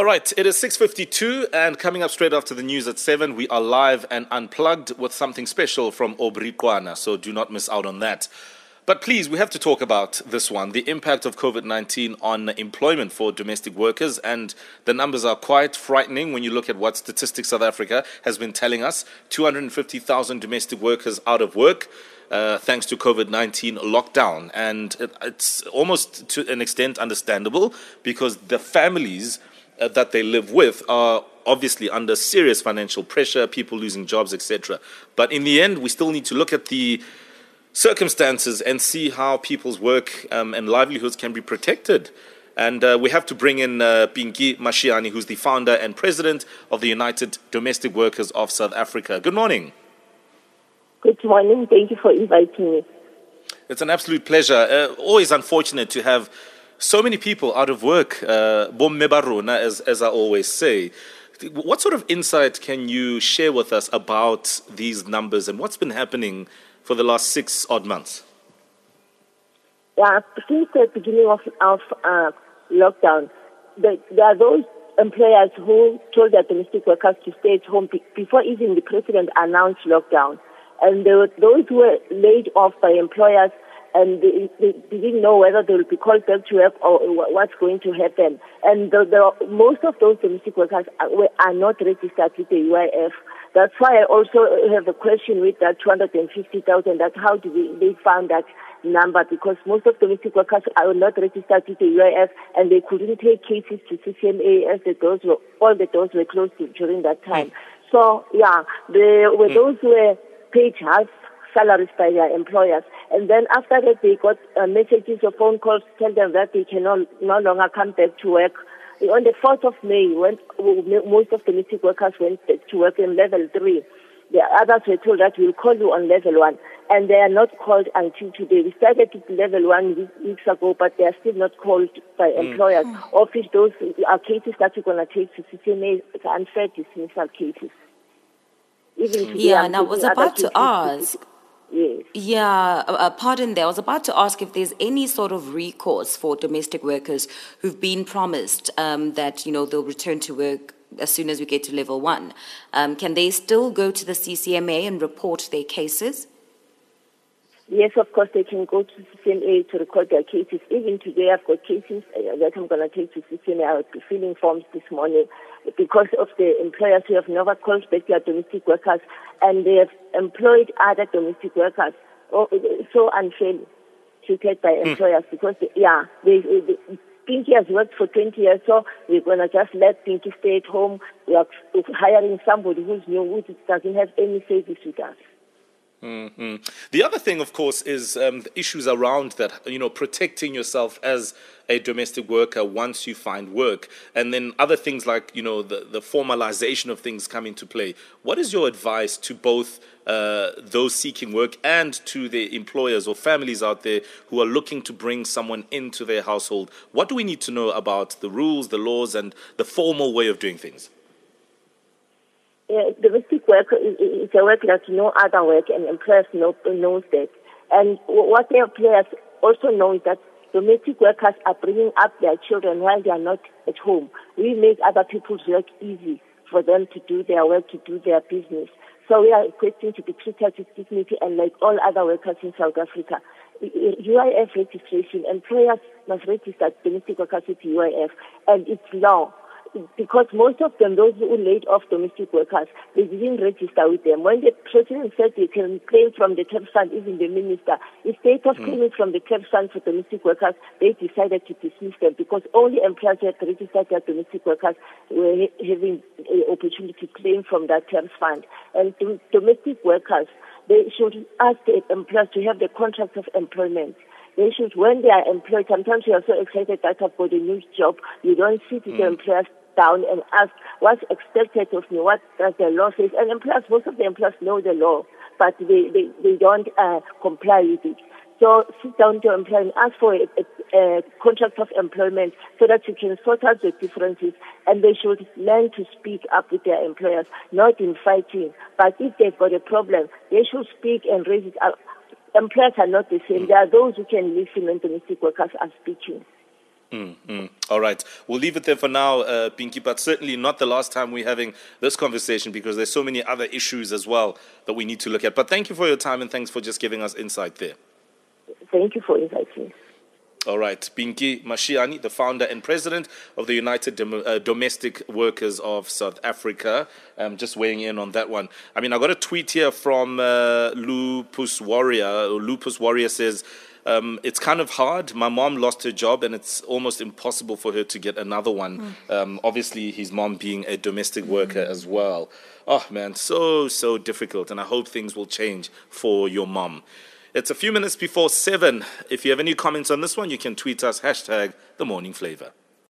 All right, it is 6:52 and coming up straight after the news at 7, we are live and unplugged with something special from Aubrey Qwana, so do not miss out on that. But please, we have to talk about this one the impact of COVID 19 on employment for domestic workers. And the numbers are quite frightening when you look at what Statistics South Africa has been telling us 250,000 domestic workers out of work. Uh, thanks to COVID 19 lockdown. And it, it's almost to an extent understandable because the families uh, that they live with are obviously under serious financial pressure, people losing jobs, etc. But in the end, we still need to look at the circumstances and see how people's work um, and livelihoods can be protected. And uh, we have to bring in uh, Pinky Mashiane, who's the founder and president of the United Domestic Workers of South Africa. Good morning. Good morning. Thank you for inviting me. It's an absolute pleasure. Uh, always unfortunate to have so many people out of work, uh, as, as I always say. What sort of insight can you share with us about these numbers and what's been happening for the last six odd months? Yeah, since the beginning of, of uh, lockdown, the, there are those employers who told their domestic workers to stay at home before even the president announced lockdown. And there were those who were laid off by employers and they, they, didn't know whether they will be called back to work or what's going to happen. And the, the, most of those domestic workers are, are not registered with the UIF. That's why I also have a question with that 250,000. That how do they, they find that number? Because most of the domestic workers are not registered with the UIF, and they couldn't take cases to CCMA as the doors were all the doors were closed during that time. Mm. So yeah, the, mm. those were paid half salaries by their employers. And then after that, they got uh, messages or phone calls to tell them that they can no, no longer come back to work. On the 4th of May, when most of the domestic workers went to work in level 3, the others were told that we'll call you on level 1. And they are not called until today. We started at level 1 weeks ago, but they are still not called by mm. employers. Mm. Of which those are cases that we're going to take to CCMA, unfair dismissal cases. Even yeah, and I was about to ask. Yes. Yeah, uh, uh, pardon there. I was about to ask if there's any sort of recourse for domestic workers who've been promised um, that, you know, they'll return to work as soon as we get to level one. Um, can they still go to the CCMA and report their cases? Yes, of course, they can go to CCMA to record their cases. Even today, I've got cases uh, that I'm going to take to CCMA. I'll be filling forms this morning because of the employers who have never called back their domestic workers and they have employed other domestic workers oh, so unfairly treated by hmm. employers mm. because, they, yeah, they, they, Pinky has worked for 20 years, so we're going to just let Pinky stay at home. We are hiring somebody who's new, who doesn't have any service with us. Mm-hmm. The other thing, of course, is um, the issues around that, you know, protecting yourself as a domestic worker once you find work. And then other things like, you know, the, the formalization of things come into play. What is your advice to both uh, those seeking work and to the employers or families out there who are looking to bring someone into their household? What do we need to know about the rules, the laws, and the formal way of doing things? uh, domestic work a work like no other work, and employers know, knows that. And what their employers also know is that domestic workers are bringing up their children while they are not at home. We make other people's work easy for them to do their work, to do their business. So we are requesting to be treated with dignity and like all other workers in South Africa. UIF registration, employers must register domestic workers with UIF, and it's law because most of them, those who laid off domestic workers, they didn't register with them. When the president said they can claim from the TERS fund, even the minister, instead of mm. claiming from the TERS fund for domestic workers, they decided to dismiss them because only employers who had registered their domestic workers were having an opportunity to claim from that TERS fund. And domestic workers, they should ask the employers to have the contract of employment they should, when they are employed, sometimes you are so excited that I've got a new job, you don't sit with mm. the employers down and ask what's expected of me, what does the law say. And employers, most of the employers know the law, but they, they, they don't uh, comply with it. So sit down to employer and ask for a, a, a, contract of employment so that you can sort out the differences and they should learn to speak up with their employers, not in fighting. But if they've got a problem, they should speak and raise it up. Employers are not the same. There are those who can listen when domestic workers are speaking. Mm, All right. We'll leave it there for now, uh, Pinky, but certainly not the last time we're having this conversation because there's so many other issues as well that we need to look at. But thank you for your time and thanks for just giving us insight there. Thank you for inviting me. All right. Pinky Mashiane, the founder and president of the United Dom- uh, Domestic Workers of South Africa, um, just weighing in on that one. I mean, I got a tweet here from uh, Lupus Warrior. Lupus Warrior says, um, it's kind of hard. My mom lost her job, and it's almost impossible for her to get another one. Um, obviously, his mom being a domestic worker as well. Oh man, so so difficult, and I hope things will change for your mom. It's a few minutes before seven. If you have any comments on this one, you can tweet us hashtag the morning flavor.